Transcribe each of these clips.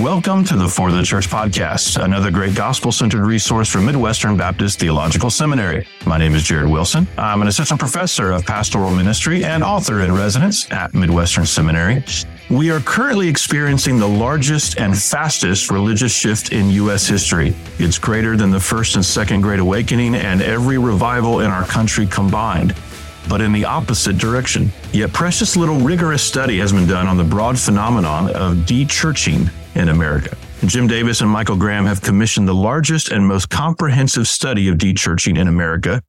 Welcome to the For the Church podcast, another great gospel centered resource from Midwestern Baptist Theological Seminary. My name is Jared Wilson. I'm an assistant professor of pastoral ministry and author in residence at Midwestern Seminary. We are currently experiencing the largest and fastest religious shift in U.S. history. It's greater than the First and Second Great Awakening and every revival in our country combined but in the opposite direction. Yet precious little rigorous study has been done on the broad phenomenon of de-churching in America. Jim Davis and Michael Graham have commissioned the largest and most comprehensive study of de-churching in America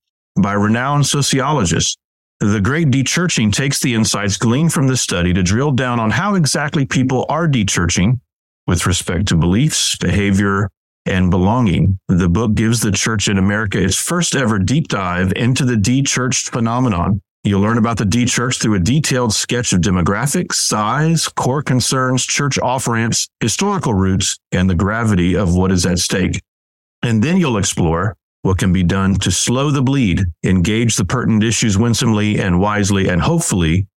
by renowned sociologists. The great de-churching takes the insights gleaned from this study to drill down on how exactly people are de-churching with respect to beliefs, behavior, and belonging. The book gives the church in America its first ever deep dive into the de-churched phenomenon. You'll learn about the de-churched through a detailed sketch of demographics, size, core concerns, church off ramps, historical roots, and the gravity of what is at stake. And then you'll explore what can be done to slow the bleed, engage the pertinent issues winsomely and wisely, and hopefully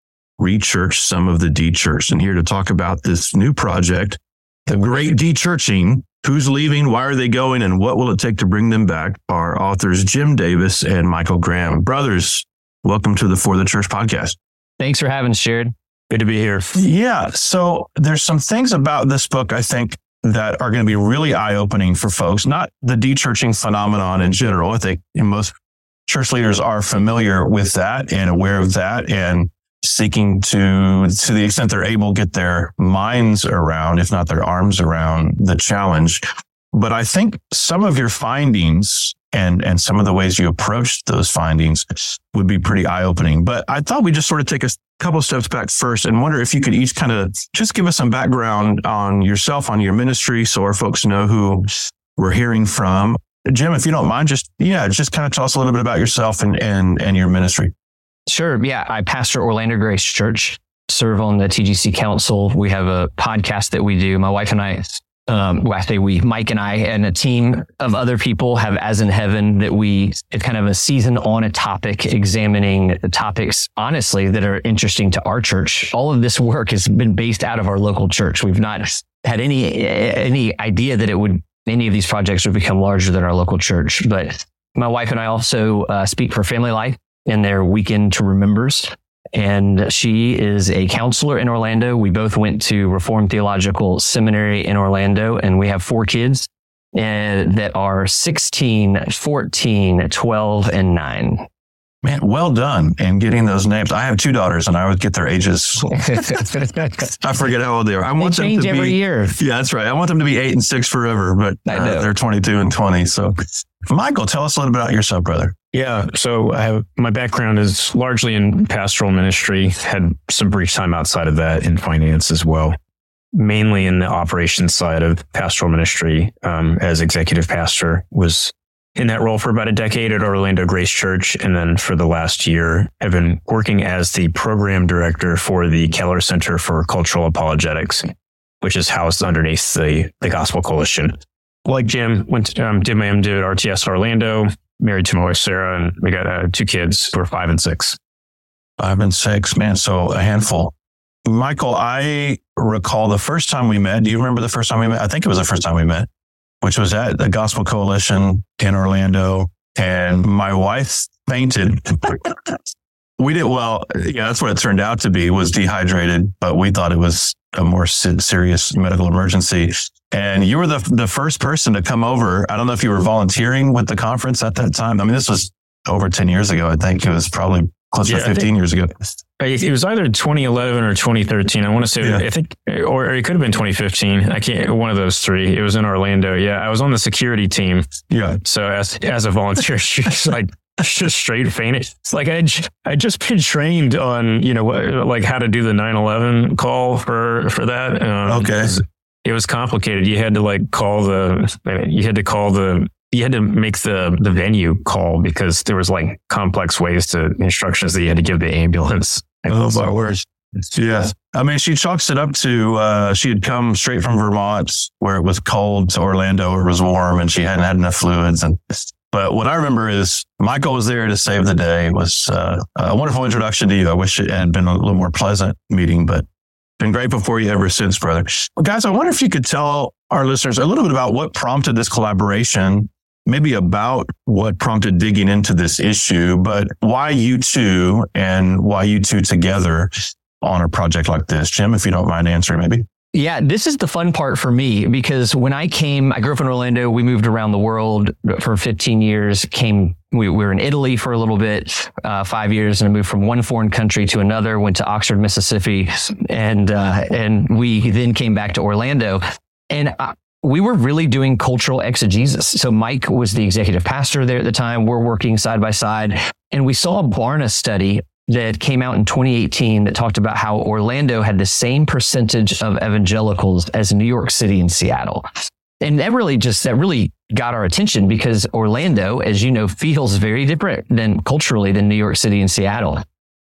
rechurch some of the de-churched. And here to talk about this new project, the Great De-Churching, who's leaving, why are they going, and what will it take to bring them back, are authors Jim Davis and Michael Graham. Brothers, Welcome to the For the Church podcast. Thanks for having us, Jared. Good to be here. Yeah. So there's some things about this book I think that are going to be really eye opening for folks, not the de-churching phenomenon in general. I think most church leaders are familiar with that and aware of that and seeking to, to the extent they're able, get their minds around, if not their arms around the challenge. But I think some of your findings and and some of the ways you approached those findings would be pretty eye opening. But I thought we'd just sort of take a couple steps back first and wonder if you could each kind of just give us some background on yourself, on your ministry, so our folks know who we're hearing from. Jim, if you don't mind, just yeah, just kind of tell us a little bit about yourself and and and your ministry. Sure. Yeah, I pastor Orlando Grace Church, serve on the TGC Council. We have a podcast that we do. My wife and I um, well, I say we, Mike and I, and a team of other people have As in Heaven that we, it's kind of a season on a topic, examining topics, honestly, that are interesting to our church. All of this work has been based out of our local church. We've not had any, any idea that it would, any of these projects would become larger than our local church. But my wife and I also uh, speak for Family Life in their weekend to remembers and she is a counselor in Orlando. We both went to Reformed Theological Seminary in Orlando, and we have four kids and, uh, that are 16, 14, 12, and 9. Man, well done in getting those names. I have two daughters, and I would get their ages. I forget how old they are. I want they them to every be, year. Yeah, that's right. I want them to be eight and six forever, but uh, they're 22 and 20. So, Michael, tell us a little bit about yourself, brother. Yeah. So I have my background is largely in pastoral ministry, had some brief time outside of that in finance as well, mainly in the operations side of pastoral ministry um, as executive pastor, was in that role for about a decade at Orlando Grace Church. And then for the last year, I've been working as the program director for the Keller Center for Cultural Apologetics, which is housed underneath the, the Gospel Coalition. Like Jim, went to, um, did my MDiv at RTS Orlando, married to my wife Sarah, and we got uh, two kids who are five and six. Five and six, man. So a handful. Michael, I recall the first time we met. Do you remember the first time we met? I think it was the first time we met, which was at the Gospel Coalition in Orlando. And my wife fainted. we did well. Yeah, that's what it turned out to be. Was dehydrated, but we thought it was a more serious medical emergency. And you were the the first person to come over. I don't know if you were volunteering with the conference at that time. I mean, this was over 10 years ago. I think it was probably close yeah, to 15 years ago. It was either 2011 or 2013. I want to say, yeah. I think, or it could have been 2015. I can't, one of those three. It was in Orlando. Yeah. I was on the security team. Yeah. So as, as a volunteer, she's like, just straight fainted. It's like I I just been trained on you know like how to do the 911 call for for that. Um, okay it was complicated. You had to like call the, you had to call the, you had to make the the venue call because there was like complex ways to instructions that you had to give the ambulance. Oh my words. Yes. I mean, she chalks it up to uh, she had come straight from Vermont where it was cold to Orlando where it was warm and she hadn't had enough fluids. And but what I remember is Michael was there to save the day. It was uh, a wonderful introduction to you. I wish it had been a little more pleasant meeting, but Been grateful for you ever since, brother. Well, guys, I wonder if you could tell our listeners a little bit about what prompted this collaboration, maybe about what prompted digging into this issue, but why you two and why you two together on a project like this. Jim, if you don't mind answering, maybe. Yeah, this is the fun part for me because when I came, I grew up in Orlando. We moved around the world for 15 years. Came, we, we were in Italy for a little bit, uh, five years, and I moved from one foreign country to another. Went to Oxford, Mississippi, and uh, and we then came back to Orlando. And I, we were really doing cultural exegesis. So Mike was the executive pastor there at the time. We're working side by side, and we saw a Barna study that came out in 2018 that talked about how Orlando had the same percentage of evangelicals as New York City and Seattle. And that really just, that really got our attention because Orlando, as you know, feels very different than culturally than New York City and Seattle.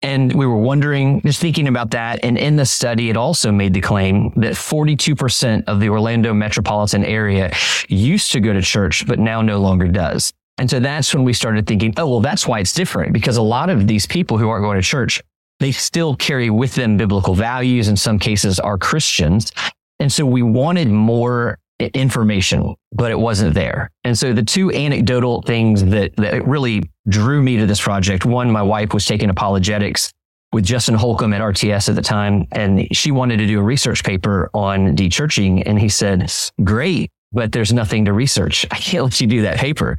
And we were wondering, just thinking about that. And in the study, it also made the claim that 42% of the Orlando metropolitan area used to go to church, but now no longer does. And so that's when we started thinking, oh, well, that's why it's different because a lot of these people who aren't going to church, they still carry with them biblical values. In some cases are Christians. And so we wanted more information, but it wasn't there. And so the two anecdotal things that, that really drew me to this project, one, my wife was taking apologetics with Justin Holcomb at RTS at the time, and she wanted to do a research paper on de-churching. And he said, great, but there's nothing to research. I can't let you do that paper.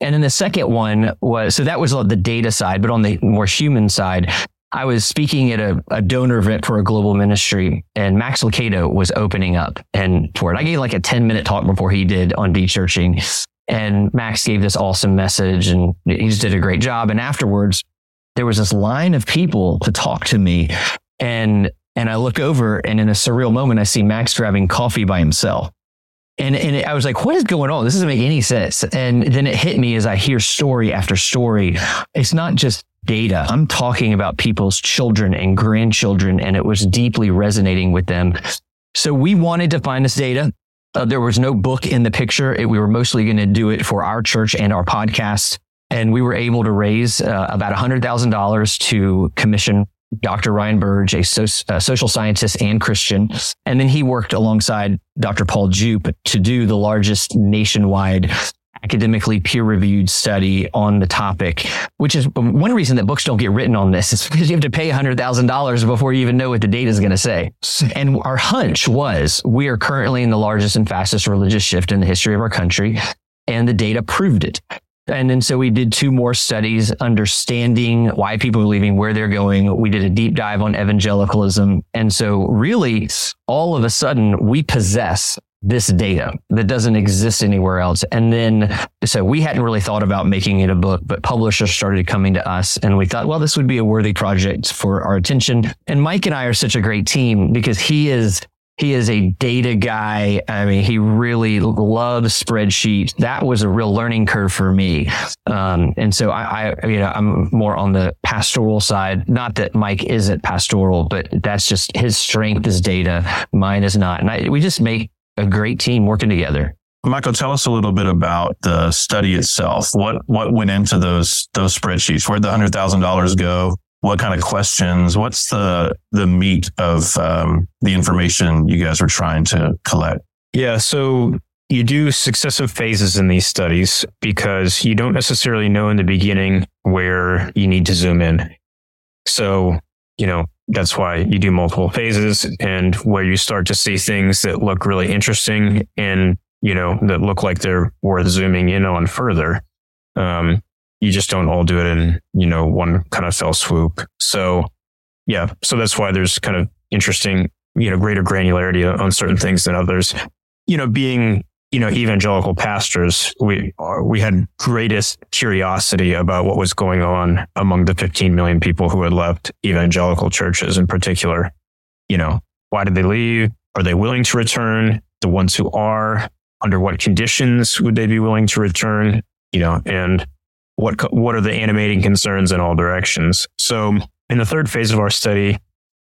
And then the second one was so that was the data side, but on the more human side, I was speaking at a, a donor event for a global ministry, and Max Lucado was opening up and it. I gave like a 10 minute talk before he did on de-churching. And Max gave this awesome message and he just did a great job. And afterwards, there was this line of people to talk to me. And and I look over and in a surreal moment, I see Max grabbing coffee by himself. And, and I was like, what is going on? This doesn't make any sense. And then it hit me as I hear story after story. It's not just data. I'm talking about people's children and grandchildren, and it was deeply resonating with them. So we wanted to find this data. Uh, there was no book in the picture. It, we were mostly going to do it for our church and our podcast. And we were able to raise uh, about $100,000 to commission Dr. Ryan Burge, a, so, a, social scientist and Christian. And then he worked alongside Dr. Paul Djupe to do the largest nationwide academically peer reviewed study on the topic, which is one reason that books don't get written on this is because you have to pay $100,000 before you even know what the data is going to say. And our hunch was we are currently in the largest and fastest religious shift in the history of our country. And the data proved it. And then so we did two more studies understanding why people are leaving, where they're going. We did a deep dive on evangelicalism. And so really all of a sudden we possess this data that doesn't exist anywhere else. And then, so we hadn't really thought about making it a book, but publishers started coming to us and we thought, well, this would be a worthy project for our attention. And Mike and I are such a great team because he is he is a data guy. I mean, he really loves spreadsheets. That was a real learning curve for me. Um, and so I, I, you know, I'm more on the pastoral side. Not that Mike isn't pastoral, but that's just his strength is data. Mine is not. And I, we just make a great team working together. Michael, tell us a little bit about the study itself. What what went into those those spreadsheets? Where'd the hundred thousand dollars go? What kind of questions? What's the the meat of um, the information you guys were trying to collect? Yeah, so you do successive phases in these studies because you don't necessarily know in the beginning where you need to zoom in. So, you know, that's why you do multiple phases and where you start to see things that look really interesting and, you know, that look like they're worth zooming in on further. Um, you just don't all do it in, you know, one kind of fell swoop. So yeah, so that's why there's kind of interesting, you know, greater granularity on certain things than others. You know, being, you know, evangelical pastors, we we had greatest curiosity about what was going on among the 15 million people who had left evangelical churches in particular. You know, why did they leave? Are they willing to return? The ones who are, under what conditions would they be willing to return? You know, and what what are the animating concerns in all directions. So in the third phase of our study,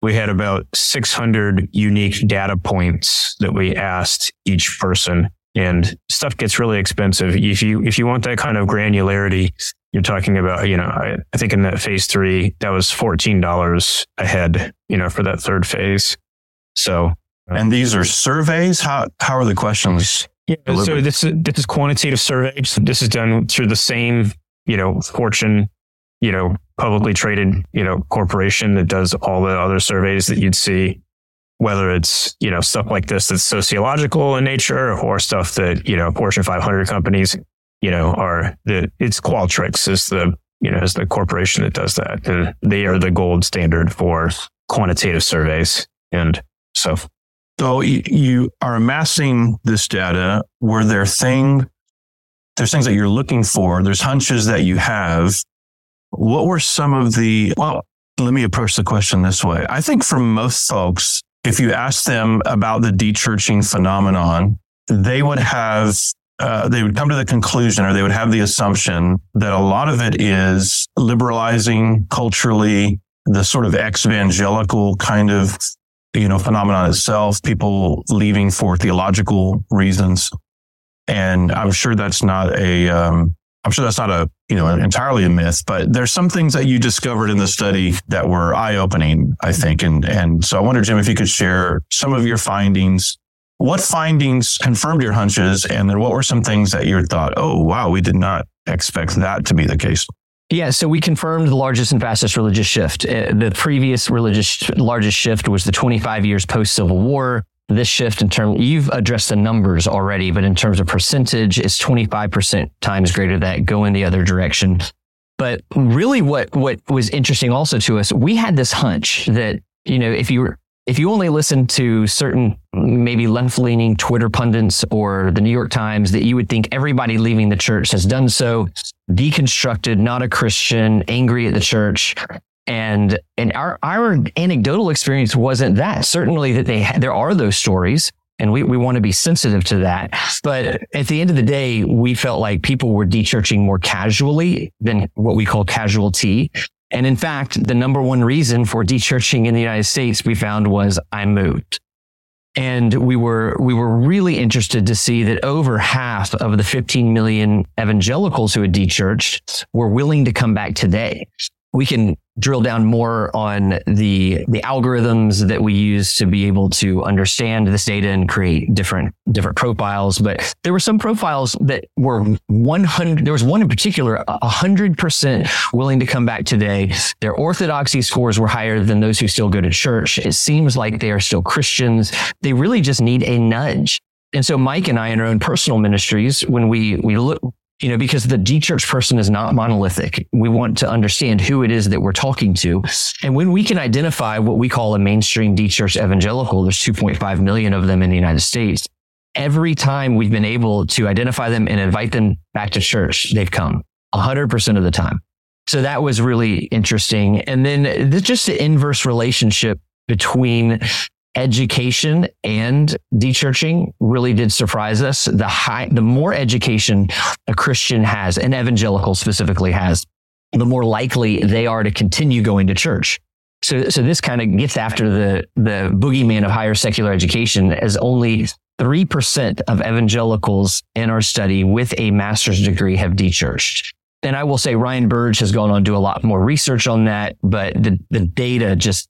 we had about 600 unique data points that we asked each person and stuff gets really expensive if you if you want that kind of granularity you're talking about you know i, I think in that phase three that was $14 a head you know for that third phase So, uh, and these are surveys. How how are the questions? Yeah, so this is this is quantitative surveys. This is done through the same, you know, Fortune, you know, publicly traded, you know, corporation that does all the other surveys that you'd see, whether it's, you know, stuff like this that's sociological in nature or stuff that, you know, Fortune 500 companies, you know, are the, it's Qualtrics is the, you know, is the corporation that does that. And they are the gold standard for quantitative surveys. And so. So you are amassing this data. Were there things, there's things that you're looking for. There's hunches that you have what were some of the, well, let me approach the question this way. I think for most folks, if you ask them about the dechurching phenomenon, they would have, uh, they would come to the conclusion or they would have the assumption that a lot of it is liberalizing culturally, the sort of ex-evangelical kind of, you know, phenomenon itself, people leaving for theological reasons. And I'm sure that's not a, um, I'm sure that's not a, you know, entirely a myth, but there's some things that you discovered in the study that were eye opening, I think. And, and so I wonder, Jim, if you could share some of your findings. What findings confirmed your hunches? And then what were some things that you thought, oh, wow, we did not expect that to be the case? Yeah, so we confirmed the largest and fastest religious shift. Uh, the previous religious largest shift was the 25 years post Civil War this shift in terms you've addressed the numbers already, but in terms of percentage, it's 25% times greater that go in the other direction. But really what what was interesting also to us, we had this hunch that, you know, if you were if you only listen to certain maybe left leaning Twitter pundits or the New York Times, that you would think everybody leaving the church has done so, deconstructed, not a Christian, angry at the church. And and our our anecdotal experience wasn't that. Certainly that they there are those stories and we, we want to be sensitive to that. But at the end of the day, we felt like people were dechurching more casually than what we call casualty. And in fact, the number one reason for dechurching in the United States we found was I moved. And we were, we were really interested to see that over half of the 15 million evangelicals who had dechurched were willing to come back today we can drill down more on the the algorithms that we use to be able to understand this data and create different different profiles. But there were some profiles that were 100 there was one in particular 100% willing to come back today. Their orthodoxy scores were higher than those who still go to church. It seems like they are still christians. They really just need a nudge. And so Mike and I in our own personal ministries, when we we look you know, because the de-church person is not monolithic. We want to understand who it is that we're talking to. And when we can identify what we call a mainstream de-church evangelical, there's 2.5 million of them in the United States. Every time we've been able to identify them and invite them back to church, they've come 100% of the time. So that was really interesting. And then this, just the inverse relationship between education and dechurching really did surprise us. The high, the more education a Christian has, an evangelical specifically has, the more likely they are to continue going to church. So, so this kind of gets after the, the boogeyman of higher secular education as only 3% of evangelicals in our study with a master's degree have dechurched. And I will say Ryan Burge has gone on to do a lot more research on that, but the, the data just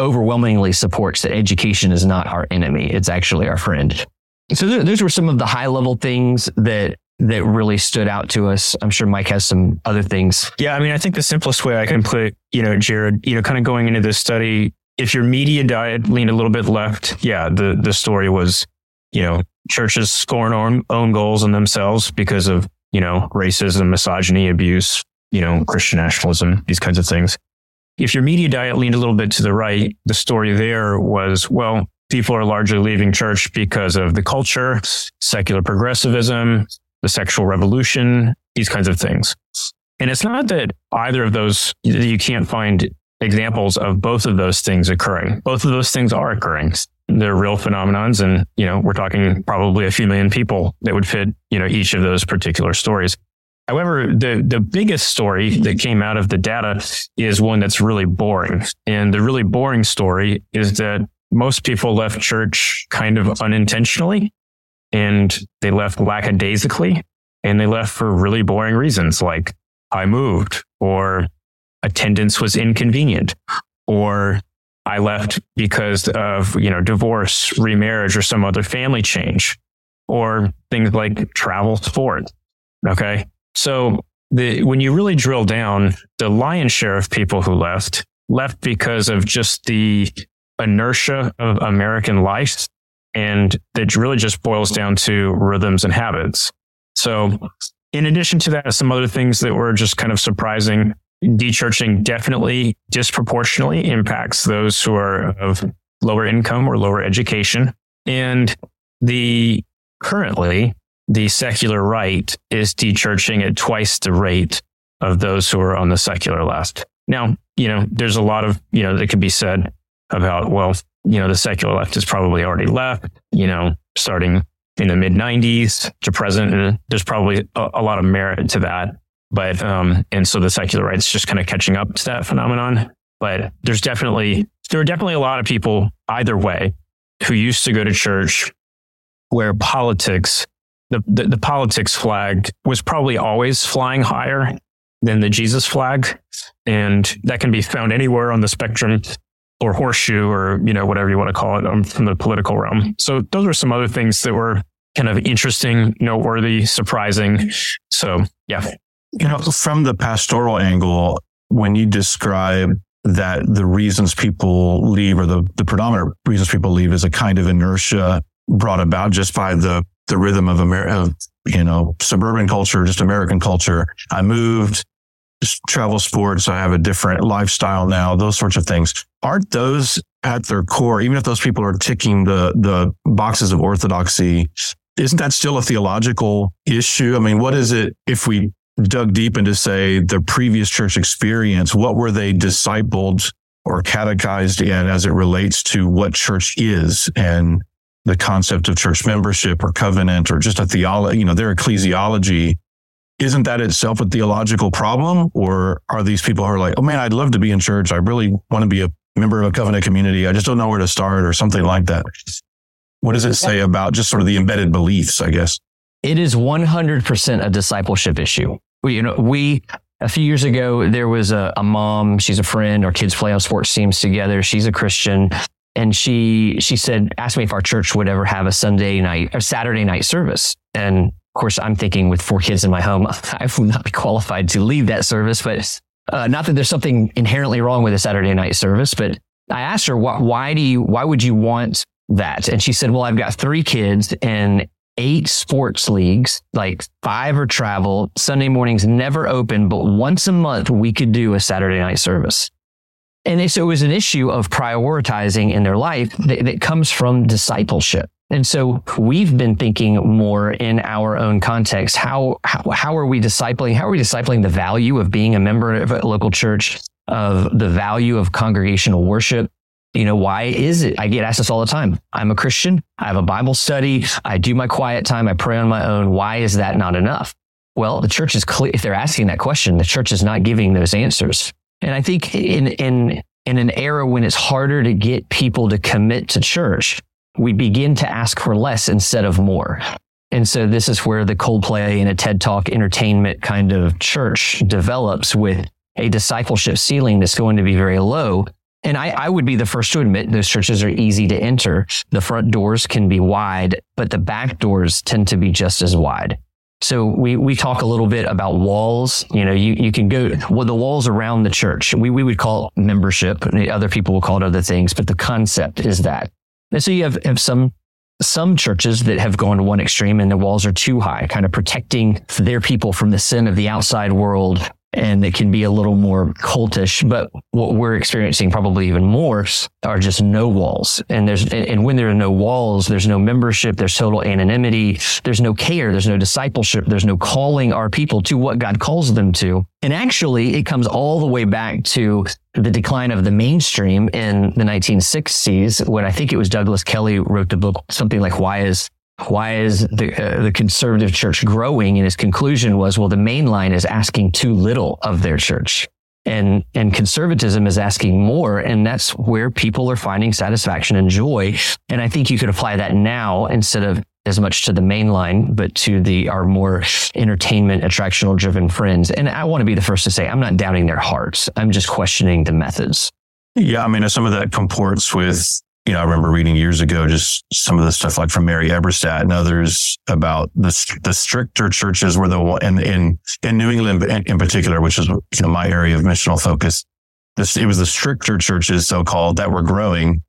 overwhelmingly supports that education is not our enemy. It's actually our friend. So th- those were some of the high level things that that really stood out to us. I'm sure Mike has some other things. Yeah, I mean, I think the simplest way I can put, you know, Jared, you know, kind of going into this study, if your media diet leaned a little bit left, yeah, the the story was, you know, churches scoring own, own goals in themselves because of, you know, racism, misogyny, abuse, you know, Christian nationalism, these kinds of things. If your media diet leaned a little bit to the right, the story there was, well, people are largely leaving church because of the culture, secular progressivism, the sexual revolution, these kinds of things. And it's not that either of those, you can't find examples of both of those things occurring. Both of those things are occurring. They're real phenomenons. And, you know, we're talking probably a few million people that would fit, you know, each of those particular stories. However, the, the biggest story that came out of the data is one that's really boring. And the really boring story is that most people left church kind of unintentionally and they left lackadaisically and they left for really boring reasons like I moved or attendance was inconvenient or I left because of, you know, divorce, remarriage, or some other family change, or things like travel, sport. Okay. So the, when you really drill down, the lion's share of people who left left because of just the inertia of American life. And it really just boils down to rhythms and habits. So in addition to that, some other things that were just kind of surprising. Dechurching definitely disproportionately impacts those who are of lower income or lower education. And the currently the secular right is dechurching at twice the rate of those who are on the secular left. Now, you know, there's a lot of, you know, that could be said about, well, you know, the secular left has probably already left, you know, starting in the mid 90s to present. And there's probably a, a, lot of merit to that. But, um, and so the secular right's just kind of catching up to that phenomenon. But there's definitely, there are definitely a lot of people either way who used to go to church where politics, the, the, the politics flag was probably always flying higher than the Jesus flag. And that can be found anywhere on the spectrum or horseshoe or, you know, whatever you want to call it um, from the political realm. So those are some other things that were kind of interesting, noteworthy, surprising. So, yeah. You know, from the pastoral angle, when you describe that the reasons people leave or the, the predominant reasons people leave is a kind of inertia brought about just by the, the rhythm of America, you know, suburban culture, just American culture. I moved, travel sports. I have a different lifestyle now, those sorts of things. Aren't those at their core, even if those people are ticking the, the boxes of orthodoxy, isn't that still a theological issue? I mean, what is it if we dug deep into say the previous church experience? What were they discipled or catechized in as it relates to what church is and the concept of church membership or covenant or just a theology, you know, their ecclesiology? Isn't that itself a theological problem? Or are these people who are like, oh man, I'd love to be in church. I really want to be a member of a covenant community. I just don't know where to start or something like that. What does it say about just sort of the embedded beliefs, I guess? It is 100% a discipleship issue. We, you know, we, a few years ago, there was a, a mom, she's a friend, our kids play on sports teams together. She's a Christian. And she, she said, asked me if our church would ever have a Sunday night or Saturday night service. And of course, I'm thinking with four kids in my home, I would not be qualified to lead that service, but uh, not that there's something inherently wrong with a Saturday night service, but I asked her, why, why do you, why would you want that? And she said, well, I've got three kids and eight sports leagues, like five are travel. Sunday mornings never open, but once a month we could do a Saturday night service. And so it was an issue of prioritizing in their life that, that comes from discipleship. And so we've been thinking more in our own context. How, how, how are we discipling? How are we discipling the value of being a member of a local church, of the value of congregational worship? You know, why is it? I get asked this all the time. I'm a Christian. I have a Bible study. I do my quiet time. I pray on my own. Why is that not enough? Well, the church is clear. If they're asking that question, the church is not giving those answers. And I think in, in, in an era when it's harder to get people to commit to church, we begin to ask for less instead of more. And so this is where the Coldplay and a TED Talk entertainment kind of church develops with a discipleship ceiling that's going to be very low. And I, I, would be the first to admit those churches are easy to enter. The front doors can be wide, but the back doors tend to be just as wide. So we, we talk a little bit about walls. You know, you, you can go, well, the walls around the church, we, we would call membership. Other people will call it other things, but the concept is that and so you have, have some some churches that have gone to one extreme and the walls are too high, kind of protecting their people from the sin of the outside world and it can be a little more cultish. But what we're experiencing probably even more are just no walls. And there's, and when there are no walls, there's no membership, there's total anonymity, there's no care, there's no discipleship, there's no calling our people to what God calls them to. And actually, it comes all the way back to the decline of the mainstream in the 1960s when I think it was Douglas Kelly wrote the book, something like Why is why is the, uh, the conservative church growing? And his conclusion was, well, the main line is asking too little of their church. And, and conservatism is asking more. And that's where people are finding satisfaction and joy. And I think you could apply that now instead of as much to the main line, but to the, our more entertainment, attractional driven friends. And I want to be the first to say, I'm not doubting their hearts. I'm just questioning the methods. Yeah, I mean, some of that comports with, you know, I remember reading years ago just some of the stuff like from Mary Eberstadt and others about the the stricter churches were the one in in, in New England in, in particular, which is you know my area of missional focus. This it was the stricter churches, so called, that were growing,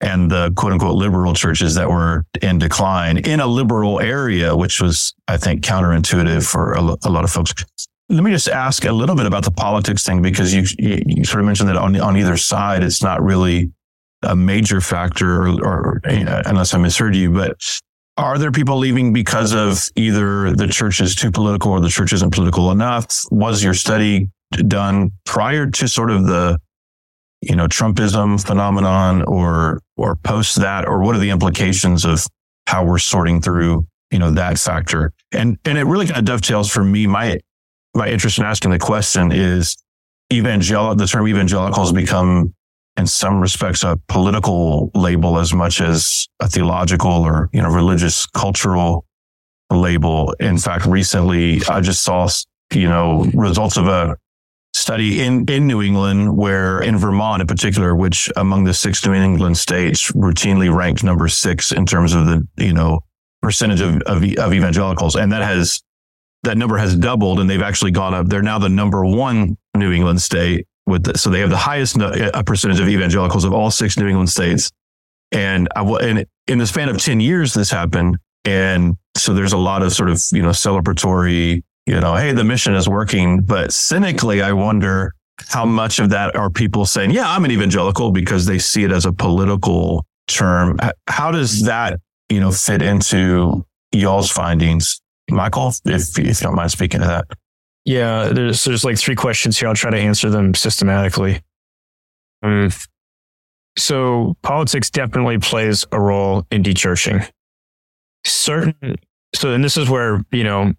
and the quote unquote liberal churches that were in decline in a liberal area, which was I think counterintuitive for a, a lot of folks. Let me just ask a little bit about the politics thing because you you sort of mentioned that on on either side it's not really a major factor, or, or unless I misheard you, but are there people leaving because of either the church is too political or the church isn't political enough? Was your study done prior to sort of the you know Trumpism phenomenon, or or post that, or what are the implications of how we're sorting through you know that factor? And and it really kind of dovetails for me. My my interest in asking the question is evangelical, the term evangelical has become in some respects a political label as much as a theological or, you know, religious cultural label. In fact, recently I just saw, you know, results of a study in, in New England where in Vermont in particular, which among the six New England states routinely ranked number six in terms of the, you know, percentage of, of, of evangelicals. And that has that number has doubled and they've actually gone up. They're now the number one New England state with the, so they have the highest uh, percentage of evangelicals of all six New England states. And I, and in the span of 10 years, this happened. And so there's a lot of sort of, you know, celebratory, you know, Hey, the mission is working. But cynically, I wonder how much of that are people saying, yeah, I'm an evangelical because they see it as a political term. How does that, you know, fit into y'all's findings? Michael, if, if you don't mind speaking to that. Yeah, there's there's like three questions here. I'll try to answer them systematically. Um, so politics definitely plays a role in dechurching. Certain so and this is where, you know,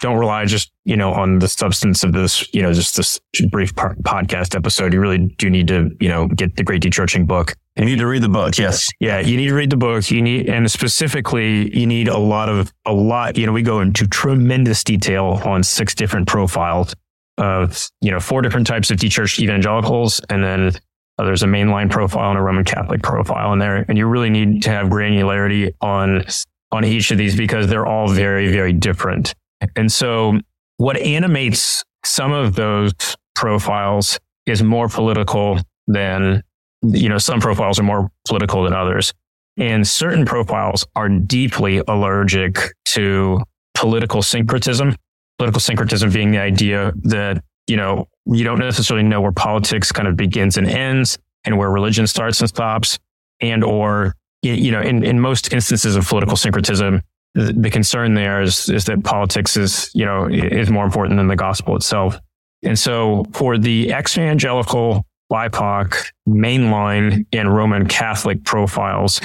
don't rely just you know on the substance of this you know just this brief podcast episode you really do need to you know get the great dechurching book you need to read the book yes. Yeah you need to read the book. You need and specifically you need a lot of a lot you know we go into tremendous detail on six different profiles of you know four different types of dechurched evangelicals and then uh, there's a mainline profile and a roman catholic profile in there. And you really need to have granularity on on each of these because they're all very very different. And so what animates some of those profiles is more political than, you know, some profiles are more political than others. And certain profiles are deeply allergic to political syncretism. Political syncretism being the idea that, you know, you don't necessarily know where politics kind of begins and ends and where religion starts and stops. And or, you know, in, in most instances of political syncretism, the concern there is is that politics is you know is more important than the gospel itself. And so for the ex-evangelical, BIPOC, mainline, and Roman Catholic profiles,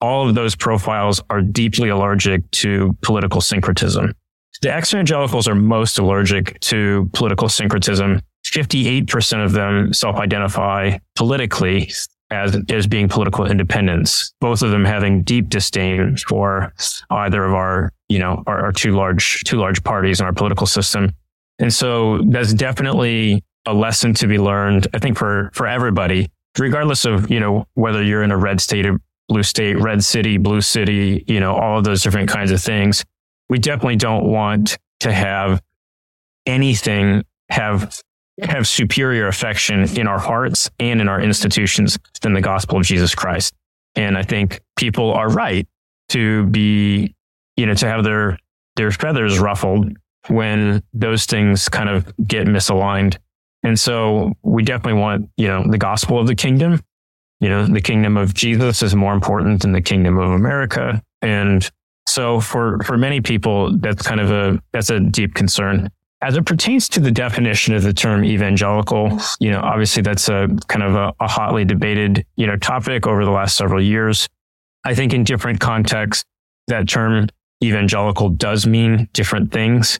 all of those profiles are deeply allergic to political syncretism. The ex-evangelicals are most allergic to political syncretism. 58% of them self-identify politically as, as being political independents, both of them having deep disdain for either of our, you know, our, our two large, two large parties in our political system. And so that's definitely a lesson to be learned, I think, for, for everybody, regardless of, you know, whether you're in a red state or blue state, red city, blue city, you know, all of those different kinds of things. We definitely don't want to have anything have have superior affection in our hearts and in our institutions than the gospel of Jesus Christ. And I think people are right to be, you know, to have their, their feathers ruffled when those things kind of get misaligned. And so we definitely want, you know, the gospel of the kingdom. You know, the kingdom of Jesus is more important than the kingdom of America. And so for, for many people, that's kind of a, that's a deep concern. As it pertains to the definition of the term evangelical, you know, obviously that's a kind of a, a hotly debated, you know, topic over the last several years. I think in different contexts, that term evangelical does mean different things.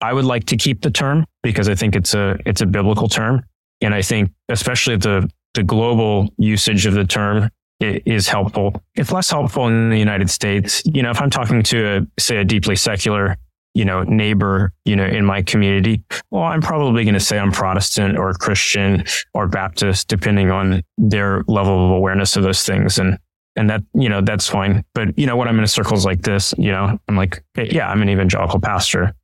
I would like to keep the term because I think it's a it's a biblical term, and I think especially the the global usage of the term is helpful. It's less helpful in the United States. You know, if I'm talking to a, say a deeply secular you know, neighbor, you know, in my community, well, I'm probably going to say I'm Protestant or Christian or Baptist, depending on their level of awareness of those things. And, and that, you know, that's fine. But, you know, when I'm in circles like this, you know, I'm like, hey, yeah, I'm an evangelical pastor.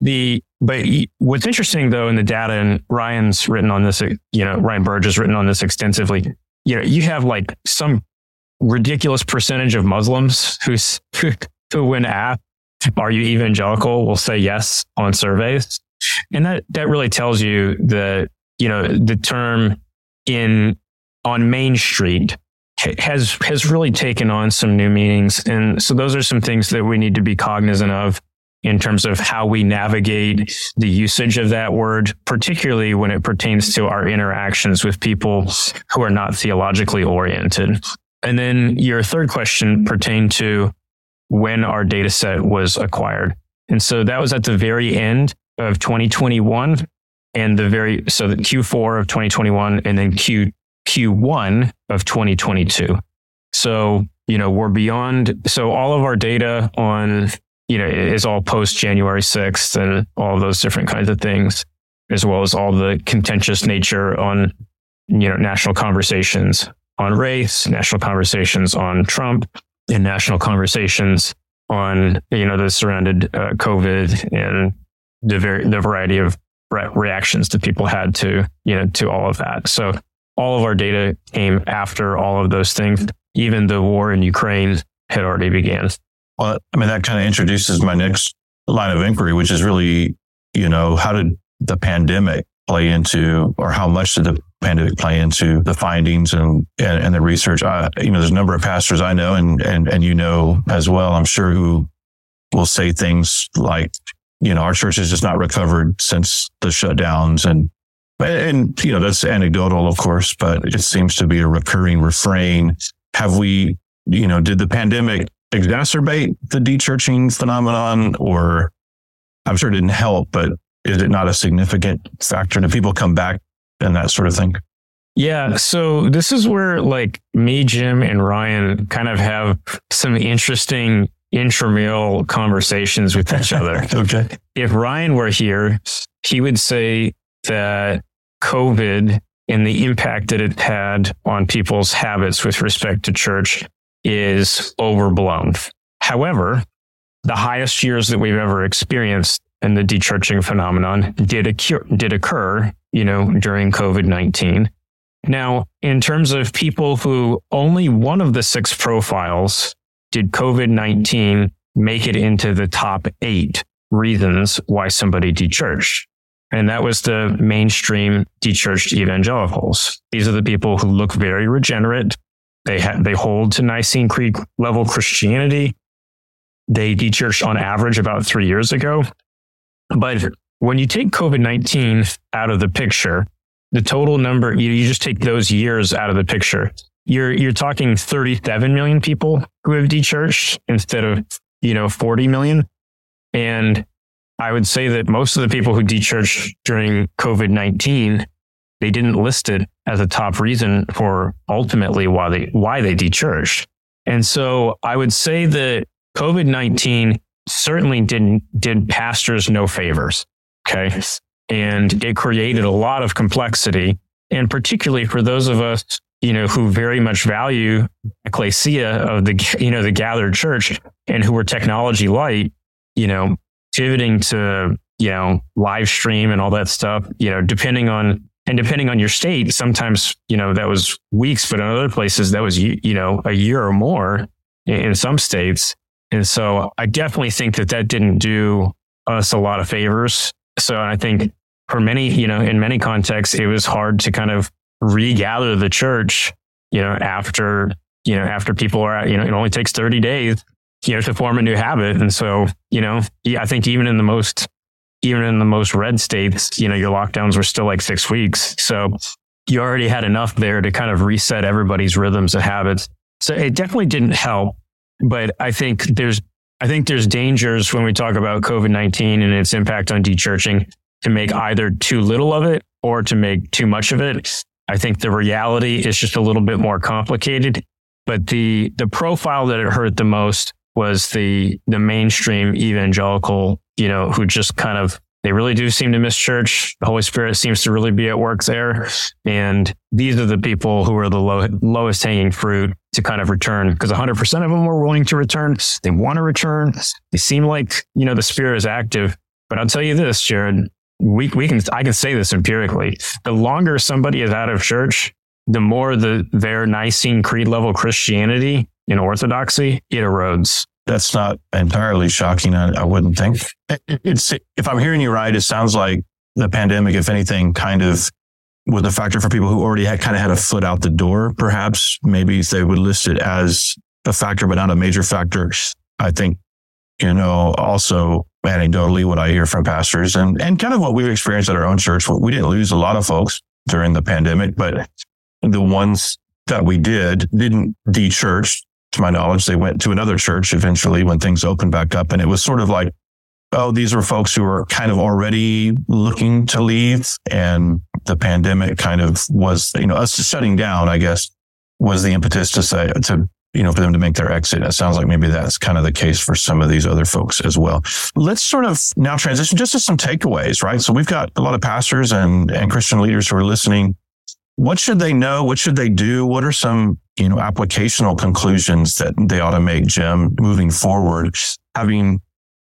The, but what's interesting though in the data, and Ryan's written on this, you know, Ryan Burge has written on this extensively. You know, you have like some ridiculous percentage of Muslims who's, who, when asked, are you evangelical, will say yes on surveys. And that, that really tells you that, you know, the term in, on Main Street has, has really taken on some new meanings. And so those are some things that we need to be cognizant of in terms of how we navigate the usage of that word, particularly when it pertains to our interactions with people who are not theologically oriented. And then your third question pertained to when our data set was acquired. And so that was at the very end of 2021 and the very, so the Q4 of 2021 and then Q, Q1 of 2022. So, you know, we're beyond, so all of our data on, you know, is all post January 6th and all those different kinds of things, as well as all the contentious nature on, you know, national conversations on race, national conversations on Trump, and national conversations on you know the surrounded uh, COVID and the very the variety of re- reactions that people had to you know to all of that. So all of our data came after all of those things. Even the war in Ukraine had already began. Well, I mean that kind of introduces my next line of inquiry, which is really you know how did the pandemic play into, or how much did the pandemic play into the findings and, and, and the research. I, you know, there's a number of pastors I know and, and, and you know as well, I'm sure who will say things like, you know, our church has just not recovered since the shutdowns and, and, you know, that's anecdotal, of course, but it seems to be a recurring refrain. Have we, you know, did the pandemic exacerbate the dechurching phenomenon or I'm sure it didn't help, but is it not a significant factor? Do people come back and that sort of thing? Yeah. So this is where like me, Jim, and Ryan kind of have some interesting intramural conversations with each other. okay. If Ryan were here, he would say that COVID and the impact that it had on people's habits with respect to church is overblown. However, the highest years that we've ever experienced in the dechurching phenomenon did occur, did occur you know, during COVID 19. Now, in terms of people who only one of the six profiles did COVID 19 make it into the top eight reasons why somebody dechurched. And that was the mainstream dechurched evangelicals. These are the people who look very regenerate. They ha- they hold to Nicene Creed level Christianity. They dechurched on average about three years ago. But when you take COVID 19 out of the picture, the total number, you, you just take those years out of the picture. You're, you're talking 37 million people who have dechurched instead of, you know, 40 million. And I would say that most of the people who dechurched during COVID 19, they didn't list it as a top reason for ultimately why they, why they dechurched. And so I would say that COVID 19 certainly didn't, did pastors no favors. Okay. And it created a lot of complexity. And particularly for those of us, you know, who very much value ecclesia of the, you know, the gathered church and who were technology light, you know, pivoting to, you know, live stream and all that stuff, you know, depending on, and depending on your state, sometimes, you know, that was weeks, but in other places that was, you know, a year or more in some states. And so I definitely think that that didn't do us a lot of favors so I think for many, you know, in many contexts, it was hard to kind of regather the church, you know, after, you know, after people are, you know, it only takes 30 days, you know, to form a new habit. And so, you know, I think even in the most, even in the most red states, you know, your lockdowns were still like six weeks. So you already had enough there to kind of reset everybody's rhythms and habits. So it definitely didn't help. But I think there's I think there's dangers when we talk about COVID 19 and its impact on dechurching to make either too little of it or to make too much of it. I think the reality is just a little bit more complicated. But the, the profile that it hurt the most was the, the mainstream evangelical you know, who just kind of they really do seem to miss church. The Holy Spirit seems to really be at work there. And these are the people who are the low, lowest hanging fruit to kind of return because 100% of them are willing to return. They want to return. They seem like, you know, the Spirit is active. But I'll tell you this, Jared, we, we can, I can say this empirically. The longer somebody is out of church, the more the, their Nicene Creed level Christianity in orthodoxy, it erodes that's not entirely shocking. I, I wouldn't think. It's if I'm hearing you right, it sounds like the pandemic, if anything, kind of was a factor for people who already had kind of had a foot out the door. Perhaps maybe they would list it as a factor, but not a major factor. I think you know also anecdotally what I hear from pastors and and kind of what we've experienced at our own church. We didn't lose a lot of folks during the pandemic, but the ones that we did didn't de-church to my knowledge, they went to another church eventually when things opened back up. And it was sort of like, oh, these were folks who were kind of already looking to leave. And the pandemic kind of was, you know, us shutting down, I guess, was the impetus to say, to, you know, for them to make their exit. It sounds like maybe that's kind of the case for some of these other folks as well. Let's sort of now transition just to some takeaways, right? So we've got a lot of pastors and, and Christian leaders who are listening. What should they know? What should they do? What are some you know, applicational conclusions that they ought to make, Jim, moving forward. Having,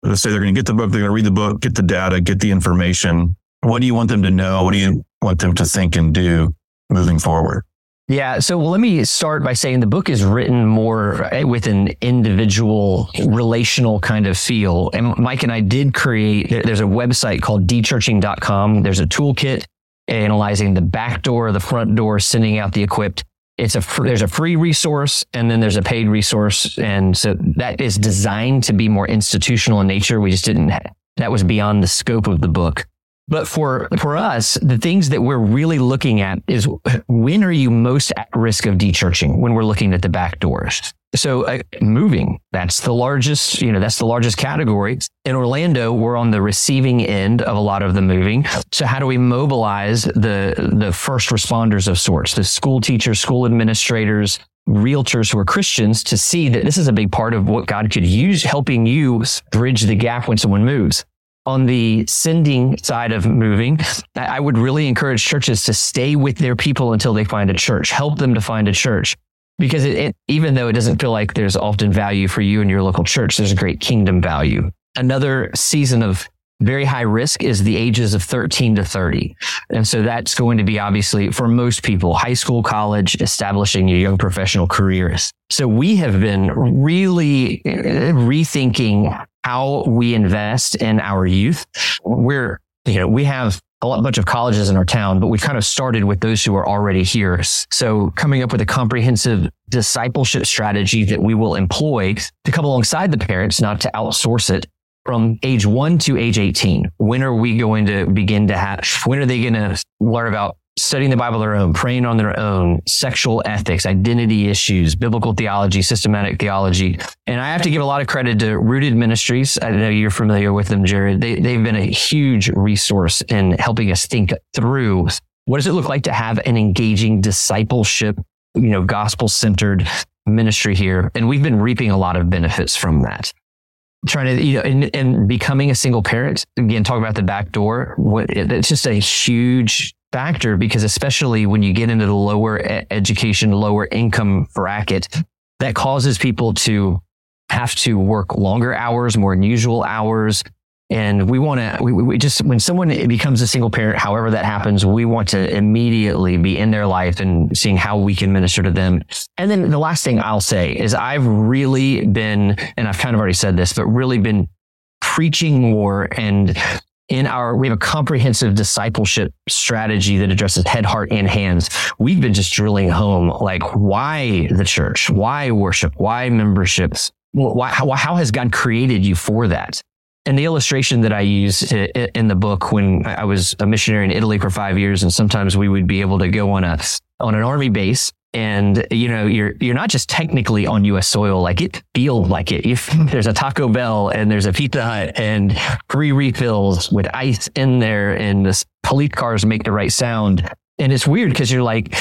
let's say they're going to get the book, they're going to read the book, get the data, get the information. What do you want them to know? What do you want them to think and do moving forward? Yeah. So well, let me start by saying the book is written more eh, with an individual relational kind of feel. And Mike and I did create, there's a website called dechurching.com. There's a toolkit analyzing the back door, the front door, sending out the equipped it's a fr- there's a free resource and then there's a paid resource. And so that is designed to be more institutional in nature. We just didn't ha- that was beyond the scope of the book. But for for us the things that we're really looking at is when are you most at risk of dechurching when we're looking at the back doors so uh, moving, that's the largest, you know, that's the largest category. In Orlando, we're on the receiving end of a lot of the moving. So how do we mobilize the, the first responders of sorts, the school teachers, school administrators, realtors who are Christians to see that this is a big part of what God could use helping you bridge the gap when someone moves. On the sending side of moving, I would really encourage churches to stay with their people until they find a church, help them to find a church because it, it, even though it doesn't feel like there's often value for you and your local church, there's a great kingdom value. Another season of very high risk is the ages of 13 to 30. And so that's going to be obviously for most people, high school, college, establishing your young professional careers. So we have been really uh, rethinking how we invest in our youth. We're, you know, we have a lot, bunch of colleges in our town, but we've kind of started with those who are already here. So coming up with a comprehensive discipleship strategy that we will employ to come alongside the parents, not to outsource it from age one to age 18. When are we going to begin to have, when are they going to learn about studying the Bible on their own, praying on their own, sexual ethics, identity issues, biblical theology, systematic theology. And I have to give a lot of credit to Rooted Ministries. I know you're familiar with them, Jared. They, they've been a huge resource in helping us think through what does it look like to have an engaging discipleship, you know, gospel centered ministry here. And we've been reaping a lot of benefits from that trying to you know and, and becoming a single parent again talk about the back door what, it's just a huge factor because especially when you get into the lower education, lower income bracket, that causes people to have to work longer hours, more unusual hours. And we want to, we, we just, when someone becomes a single parent, however that happens, we want to immediately be in their life and seeing how we can minister to them. And then the last thing I'll say is I've really been, and I've kind of already said this, but really been preaching more and in our we have a comprehensive discipleship strategy that addresses head heart and hands. We've been just drilling home like why the church? Why worship? Why memberships? Why, how, how has god created you for that? And the illustration that I use in the book when I was a missionary in Italy for five years, and sometimes we would be able to go on a on an army base and you know you're you're not just technically on U.S. soil. Like it feels like it. If there's a Taco Bell and there's a Pizza Hut and free refills with ice in there, and the police cars make the right sound, and it's weird because you're like,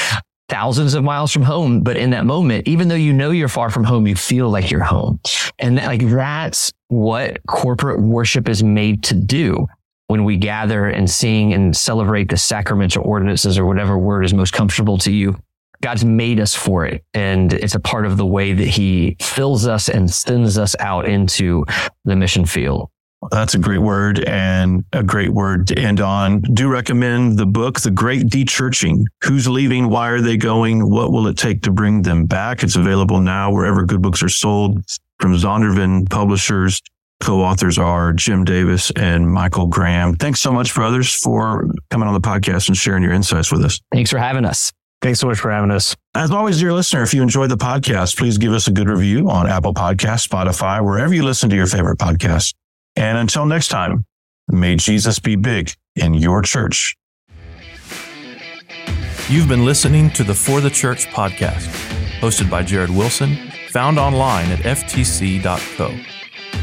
thousands of miles from home, but in that moment, even though you know you're far from home, you feel like you're home. And like that's what corporate worship is made to do when we gather and sing and celebrate the sacraments or ordinances or whatever word is most comfortable to you. God's made us for it. And it's a part of the way that he fills us and sends us out into the mission field. That's a great word and a great word to end on. Do recommend the book, The Great Dechurching. Who's leaving? Why are they going? What will it take to bring them back? It's available now wherever good books are sold from Zondervan Publishers. Co-authors are Jim Davis and Michael Graham. Thanks so much, brothers, for coming on the podcast and sharing your insights with us. Thanks for having us. Thanks so much for having us. As always, dear listener, if you enjoyed the podcast, please give us a good review on Apple Podcasts, Spotify, wherever you listen to your favorite podcast. And until next time, may Jesus be big in your church. You've been listening to the For the Church podcast, hosted by Jared Wilson, found online at ftc.co.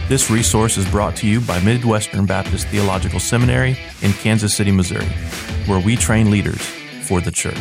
This resource is brought to you by Midwestern Baptist Theological Seminary in Kansas City, Missouri, where we train leaders for the church.